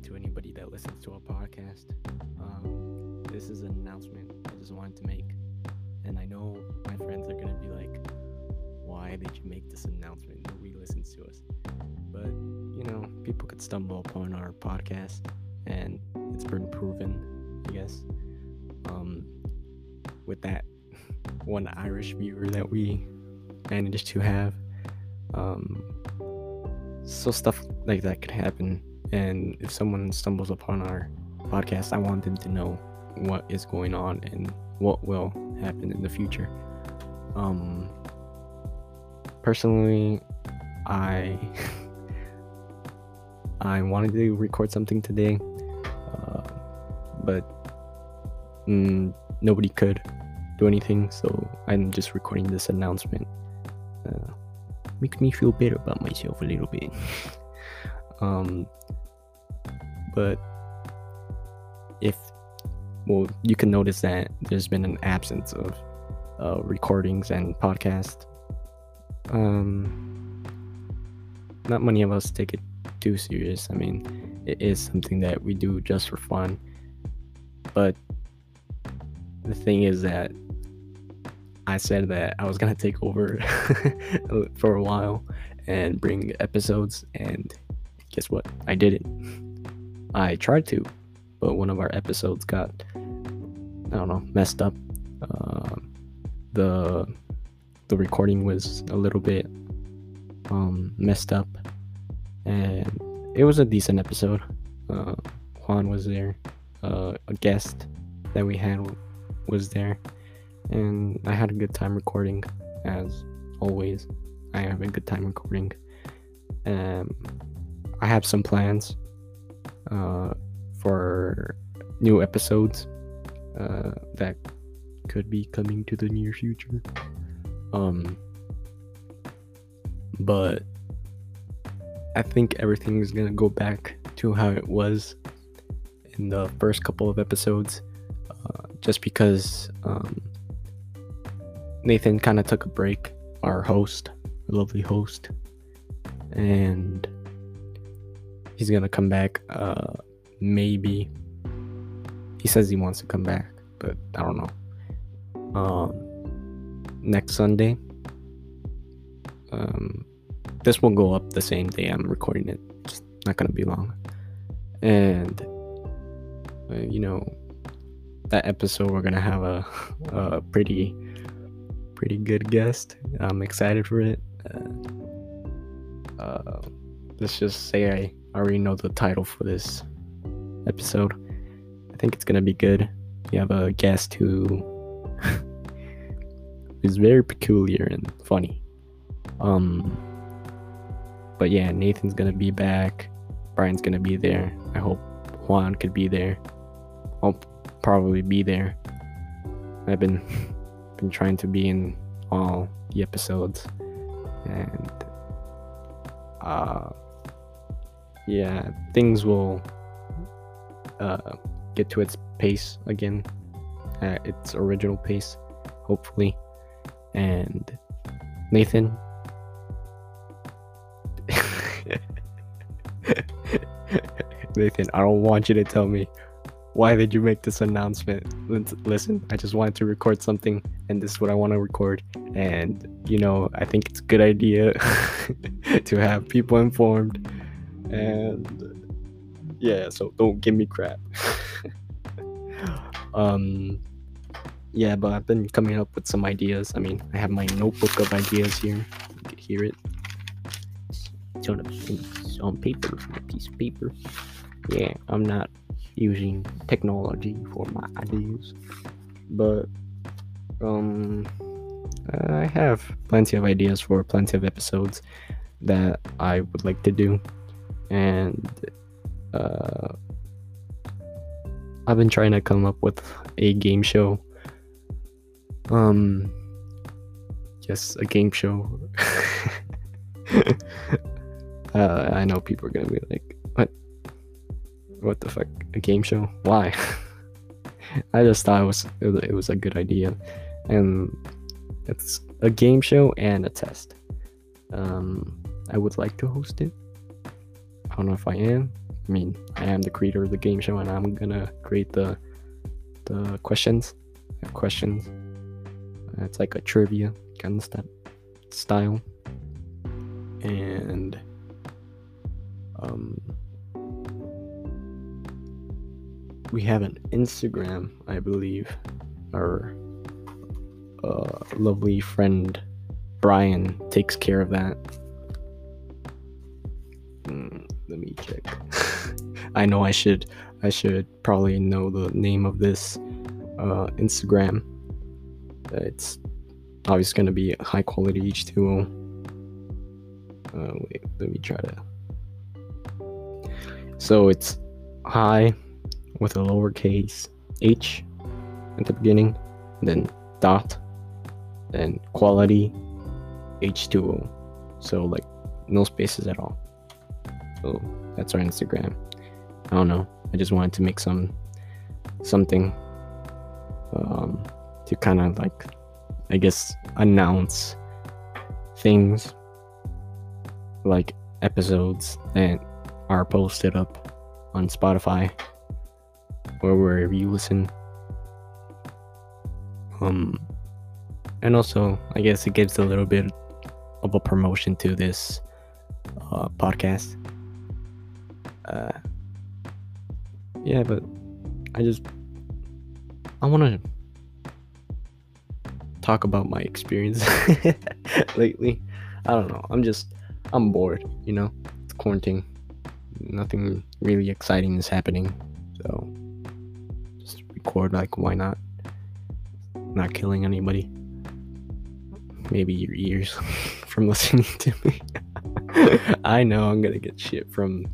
to anybody that listens to our podcast. Um, this is an announcement I just wanted to make, and I know my friends are gonna be like, "Why did you make this announcement? Nobody listens to us." But you know, people could stumble upon our podcast, and it's been proven, I guess. Um, with that one Irish viewer that we managed to have. Um, so stuff like that could happen and if someone stumbles upon our podcast i want them to know what is going on and what will happen in the future um personally i i wanted to record something today uh, but mm, nobody could do anything so i'm just recording this announcement uh, makes me feel better about myself a little bit. um, but if well, you can notice that there's been an absence of uh, recordings and podcast. Um, not many of us take it too serious. I mean, it is something that we do just for fun. But the thing is that I said that I was gonna take over for a while and bring episodes, and guess what? I didn't. I tried to, but one of our episodes got I don't know messed up. Uh, the the recording was a little bit um, messed up, and it was a decent episode. Uh, Juan was there, uh, a guest that we had was there and I had a good time recording, as always. I have a good time recording. Um, I have some plans uh, for new episodes uh, that could be coming to the near future. Um, but I think everything is gonna go back to how it was in the first couple of episodes, uh, just because um, Nathan kind of took a break, our host, lovely host, and he's gonna come back. Uh, maybe he says he wants to come back, but I don't know. Um, next Sunday. Um, this will go up the same day I'm recording it. It's not gonna be long, and uh, you know that episode we're gonna have a, a pretty pretty good guest. I'm excited for it. Uh, uh, let's just say I already know the title for this episode. I think it's gonna be good. We have a guest who is very peculiar and funny. Um, but yeah, Nathan's gonna be back. Brian's gonna be there. I hope Juan could be there. I'll probably be there. I've been been trying to be in all the episodes and uh yeah things will uh get to its pace again at its original pace hopefully and nathan nathan i don't want you to tell me why did you make this announcement? Listen, I just wanted to record something, and this is what I want to record. And, you know, I think it's a good idea to have people informed. And, yeah, so don't give me crap. um, yeah, but I've been coming up with some ideas. I mean, I have my notebook of ideas here. You can hear it. It's on, a, it's on paper, a piece of paper. Yeah, I'm not using technology for my ideas. But um I have plenty of ideas for plenty of episodes that I would like to do. And uh I've been trying to come up with a game show. Um yes, a game show. uh, I know people are gonna be like, what? What the fuck? A game show? Why? I just thought it was it was a good idea. And it's a game show and a test. Um i would like to host it don't know if i am I mean, I am the creator of the game show, and I'm gonna create the the questions. questions. It's like a trivia kind of stuff style, and um, we have an Instagram, I believe. Our uh, lovely friend Brian takes care of that. Me check. I know I should I should probably know the name of this uh, Instagram. It's obviously to be high quality H2O. Uh, wait, let me try to. So it's high with a lowercase h at the beginning, then dot, then quality H2O. So like no spaces at all. So that's our Instagram. I don't know. I just wanted to make some something um, to kind of like I guess announce things like episodes that are posted up on Spotify or wherever you listen. Um, and also, I guess it gives a little bit of a promotion to this uh, podcast. Uh, yeah, but I just I want to talk about my experience lately. I don't know. I'm just I'm bored, you know. It's quarantine. Nothing really exciting is happening. So just record like why not? Not killing anybody. Maybe your ears from listening to me. I know I'm gonna get shit from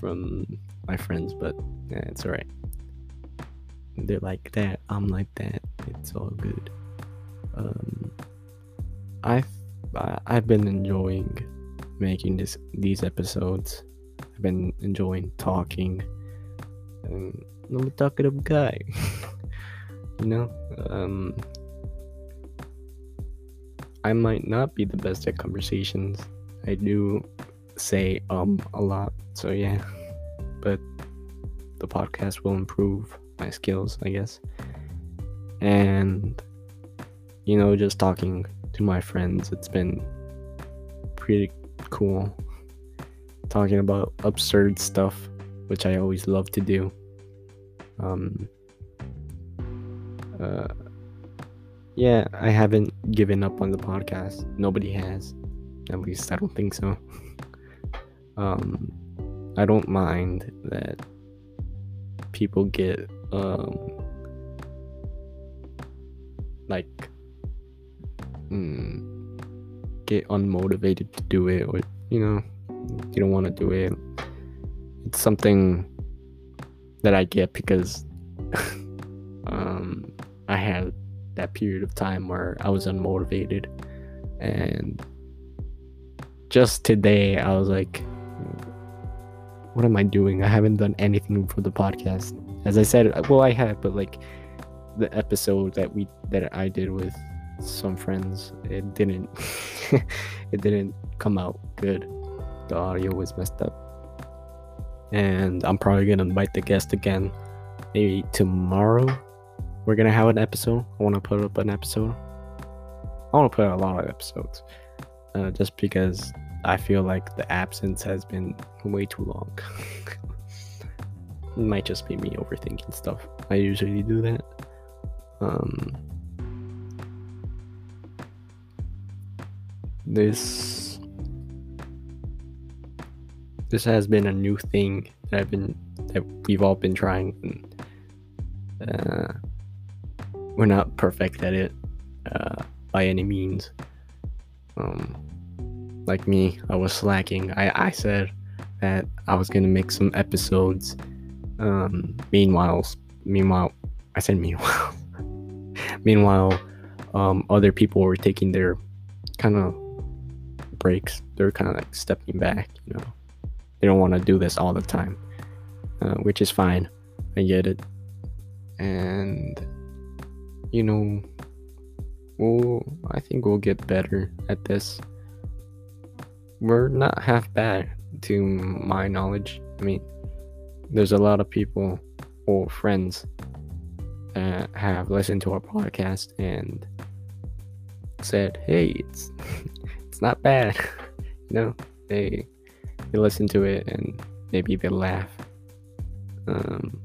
from my friends, but yeah, it's alright. They're like that. I'm like that. It's all good. Um, I've I've been enjoying making this these episodes. I've been enjoying talking, I'm a talkative guy. you know, um, I might not be the best at conversations. I do say um a lot, so yeah. But the podcast will improve my skills, I guess. And you know, just talking to my friends, it's been pretty cool. Talking about absurd stuff, which I always love to do. Um uh yeah, I haven't given up on the podcast. Nobody has. At least I don't think so. Um, I don't mind that people get um like mm, get unmotivated to do it or you know you don't want to do it it's something that i get because um i had that period of time where I was unmotivated. And just today, I was like, what am I doing? I haven't done anything for the podcast. As I said, well, I have, but like the episode that we that I did with some friends, it didn't it didn't come out good. The audio was messed up. And I'm probably gonna invite the guest again maybe tomorrow we're gonna have an episode. I want to put up an episode. I want to put a lot of episodes, uh, just because I feel like the absence has been way too long. it might just be me overthinking stuff. I usually do that. Um, this this has been a new thing that I've been that we've all been trying. And, uh, we're not perfect at it uh, by any means. Um, like me, I was slacking. I, I said that I was gonna make some episodes. Um, meanwhile, meanwhile, I said meanwhile. meanwhile, um, other people were taking their kind of breaks. They're kind of like stepping back. You know, they don't want to do this all the time, uh, which is fine. I get it. And you know, we'll, I think we'll get better at this. We're not half bad to my knowledge. I mean, there's a lot of people or friends that have listened to our podcast and said, "Hey, it's it's not bad." you know, they they listen to it and maybe they laugh, um,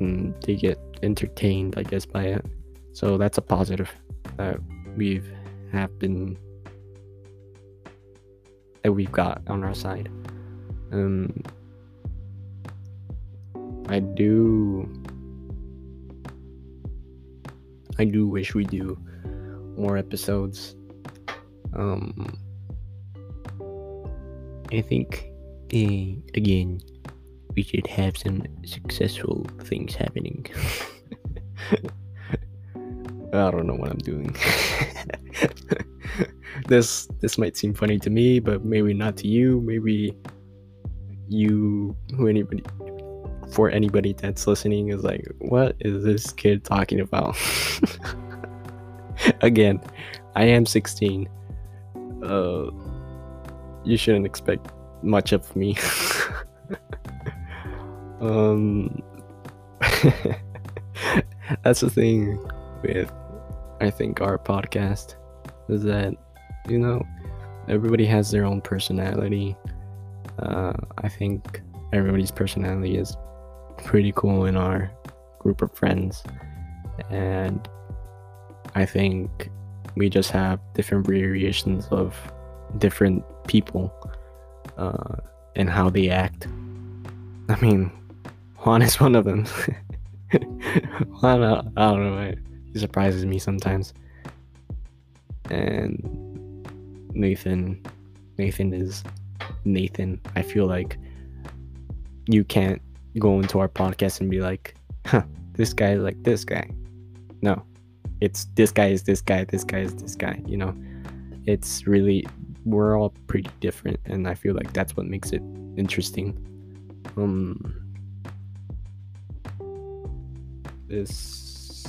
and they get entertained, I guess, by it. So that's a positive that we've have been that we've got on our side. Um, I do I do wish we do more episodes. Um, I think uh, again we should have some successful things happening. I don't know what I'm doing. this this might seem funny to me, but maybe not to you. Maybe you who anybody for anybody that's listening is like, what is this kid talking about? Again, I am 16. Uh, you shouldn't expect much of me. um, that's the thing with, I think, our podcast is that, you know, everybody has their own personality. Uh, I think everybody's personality is pretty cool in our group of friends. And I think we just have different variations of different people uh, and how they act. I mean, Juan is one of them. Juan, I, don't know, he surprises me sometimes. And Nathan, Nathan is Nathan. I feel like you can't go into our podcast and be like, huh, this guy is like this guy. No, it's this guy is this guy, this guy is this guy, you know? It's really, we're all pretty different, and I feel like that's what makes it interesting. Um, this,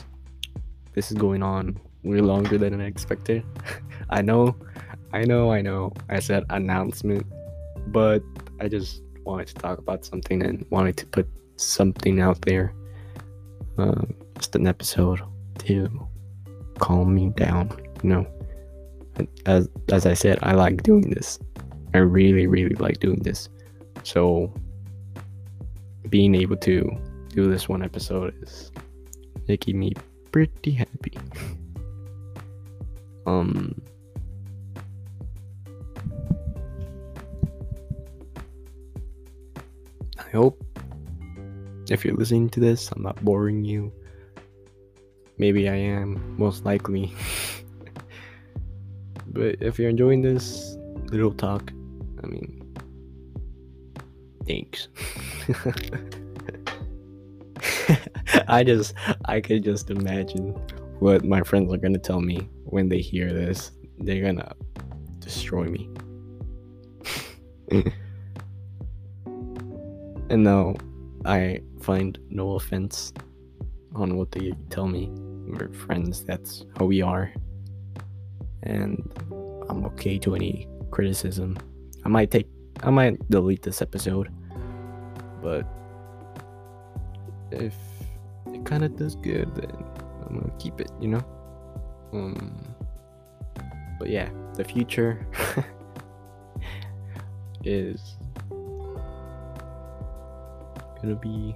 this is going on way longer than I expected. I know, I know, I know. I said announcement, but I just wanted to talk about something and wanted to put something out there. Uh, just an episode to calm me down, you know. As as I said, I like doing this. I really, really like doing this. So being able to do this one episode is making me pretty happy. um I hope if you're listening to this, I'm not boring you. Maybe I am, most likely. but if you're enjoying this little talk, I mean, thanks. I just, I could just imagine what my friends are gonna tell me when they hear this. They're gonna destroy me. And now I find no offense on what they tell me. We're friends, that's how we are. And I'm okay to any criticism. I might take I might delete this episode. But if it kinda does good then I'm gonna keep it, you know? Um but yeah, the future is gonna be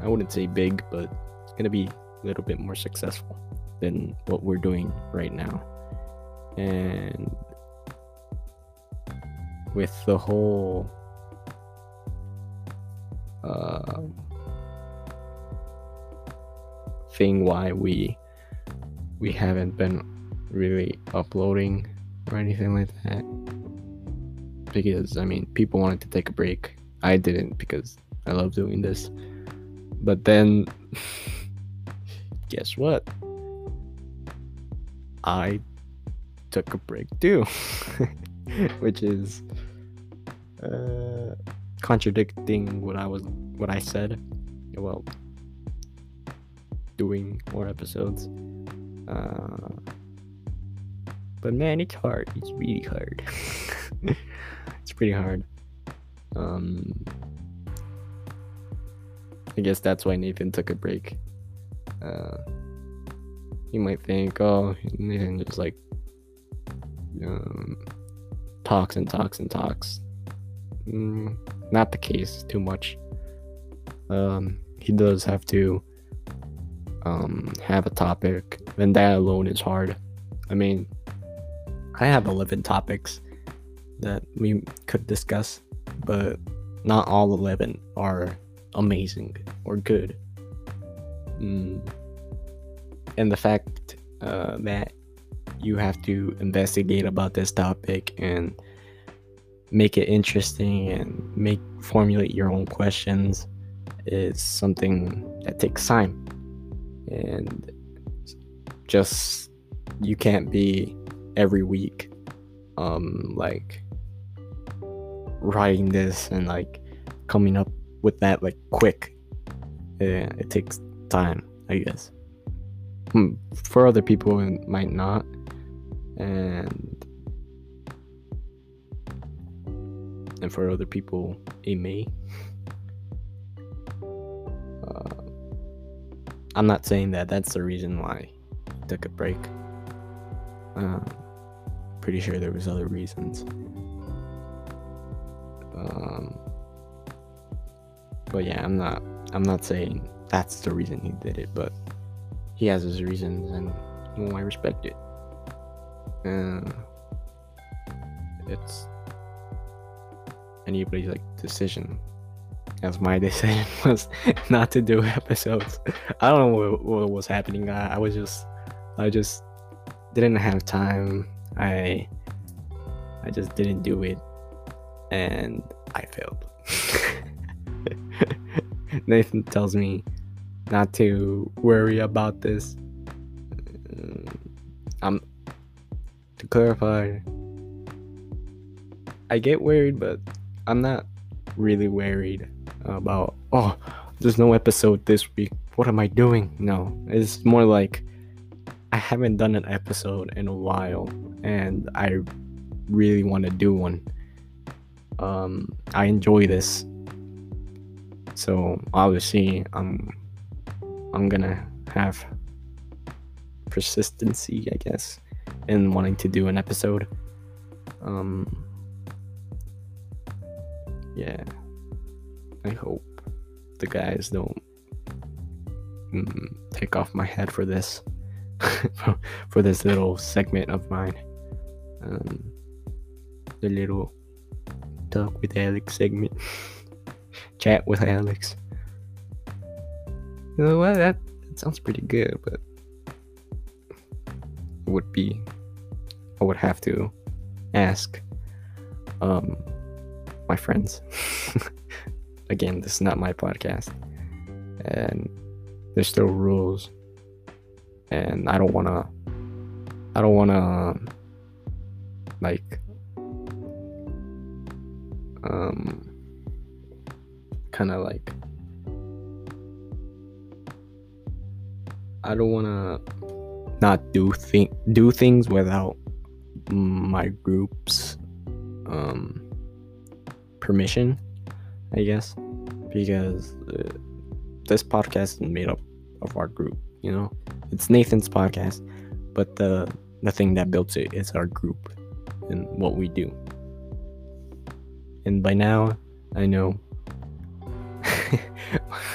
I wouldn't say big, but it's gonna be a little bit more successful than what we're doing right now. And with the whole uh, thing why we we haven't been really uploading or anything like that because I mean people wanted to take a break I didn't because I love doing this. But then, guess what? I took a break too, which is uh, contradicting what I was, what I said. Well, doing more episodes. Uh, but man, it's hard. It's really hard. it's pretty hard. Um, I guess that's why Nathan took a break. Uh, you might think, oh, Nathan just like um, talks and talks and talks. Mm, not the case too much. Um, he does have to um, have a topic, and that alone is hard. I mean, I have 11 topics that we could discuss, but not all 11 are amazing or good. Mm. And the fact uh, that you have to investigate about this topic and make it interesting and make formulate your own questions is something that takes time and just you can't be every week um like writing this and like coming up with that like quick yeah, it takes time i guess. Hmm, for other people it might not and and for other people it may. Uh, i'm not saying that that's the reason why I took a break. Uh, pretty sure there was other reasons but yeah i'm not i'm not saying that's the reason he did it but he has his reasons and well, i respect it uh, it's anybody's like decision. As my decision was not to do episodes. I don't know what, what was happening. I, I was just, I just didn't have time. I, I just didn't do it, and I failed. Nathan tells me not to worry about this. I'm to clarify, I get worried, but I'm not really worried about, oh, there's no episode this week. What am I doing? No, it's more like I haven't done an episode in a while and I really want to do one. Um, I enjoy this. So obviously I'm I'm gonna have persistency, I guess in wanting to do an episode. Um, yeah, I hope the guys don't mm, take off my head for this, for this little segment of mine. Um, the little talk with Alex segment, chat with Alex. You know what? That, that sounds pretty good, but it would be I would have to ask um, my friends. Again, this is not my podcast, and there's still rules, and I don't wanna, I don't wanna, like, um, kind of like, I don't wanna not do think do things without my group's um, permission, I guess, because uh, this podcast is made up of our group. You know, it's Nathan's podcast, but the the thing that built it is our group and what we do. And by now, I know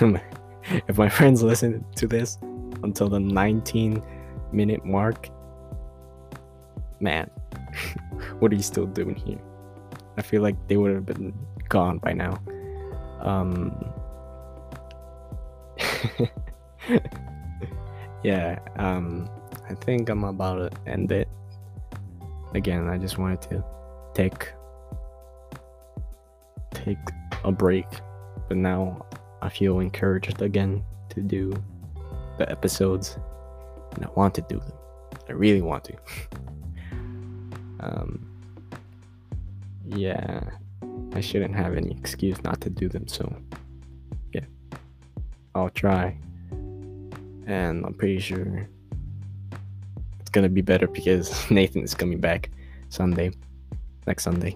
if my friends listen to this until the 19 minute mark, man, what are you still doing here? I feel like they would have been gone by now. Um, yeah, um, I think I'm about to end it. Again, I just wanted to take take a break, but now I feel encouraged again to do the episodes, and I want to do them. I really want to. um, yeah, I shouldn't have any excuse not to do them. So, yeah, I'll try, and I'm pretty sure it's gonna be better because Nathan is coming back Sunday, next Sunday.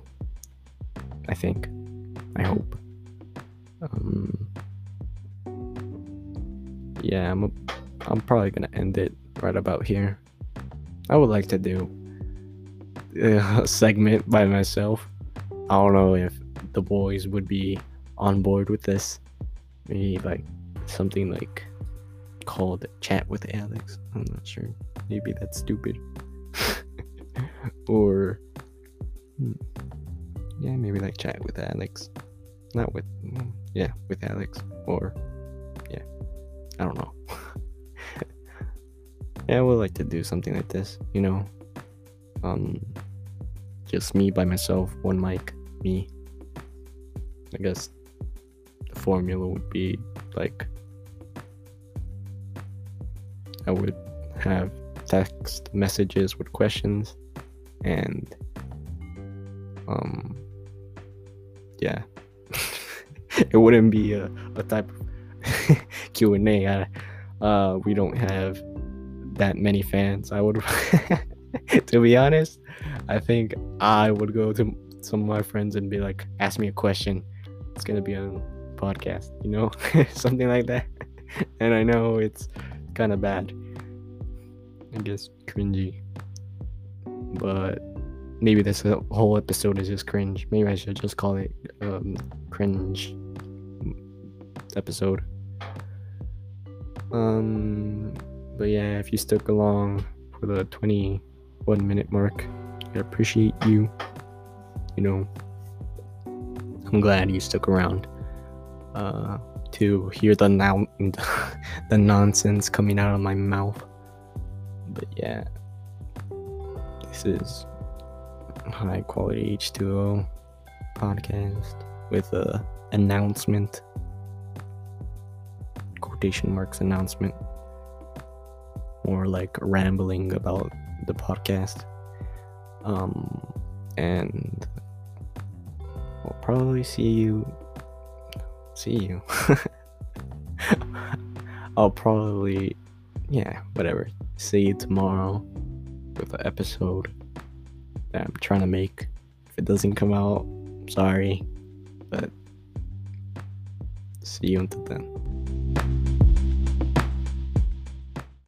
I think. I hope. Um, yeah, I'm a, I'm probably gonna end it right about here. I would like to do a segment by myself. I don't know if the boys would be on board with this. Maybe like something like called Chat with Alex. I'm not sure. Maybe that's stupid. or hmm, yeah, maybe like Chat with Alex. Not with hmm, yeah, with Alex or yeah. I don't know. yeah, I would like to do something like this, you know. Um just me by myself, one mic, me. I guess the formula would be like I would have text messages with questions and um yeah it wouldn't be a, a type of q&a uh we don't have that many fans i would to be honest i think i would go to some of my friends and be like ask me a question it's gonna be on podcast you know something like that. And i know it's kind of bad. I guess cringy. But maybe this whole episode is just cringe. Maybe i should just call it um cringe episode. Um but yeah if you stuck along for the 21 minute mark i appreciate you. You know i'm glad you stuck around uh to hear the now the nonsense coming out of my mouth. But yeah this is high quality h2o podcast with a announcement quotation marks announcement. More like rambling about the podcast. Um and we'll probably see you see you. I'll probably yeah whatever. See you tomorrow with an episode that i'm trying to make. If it doesn't come out I'm sorry but see you until then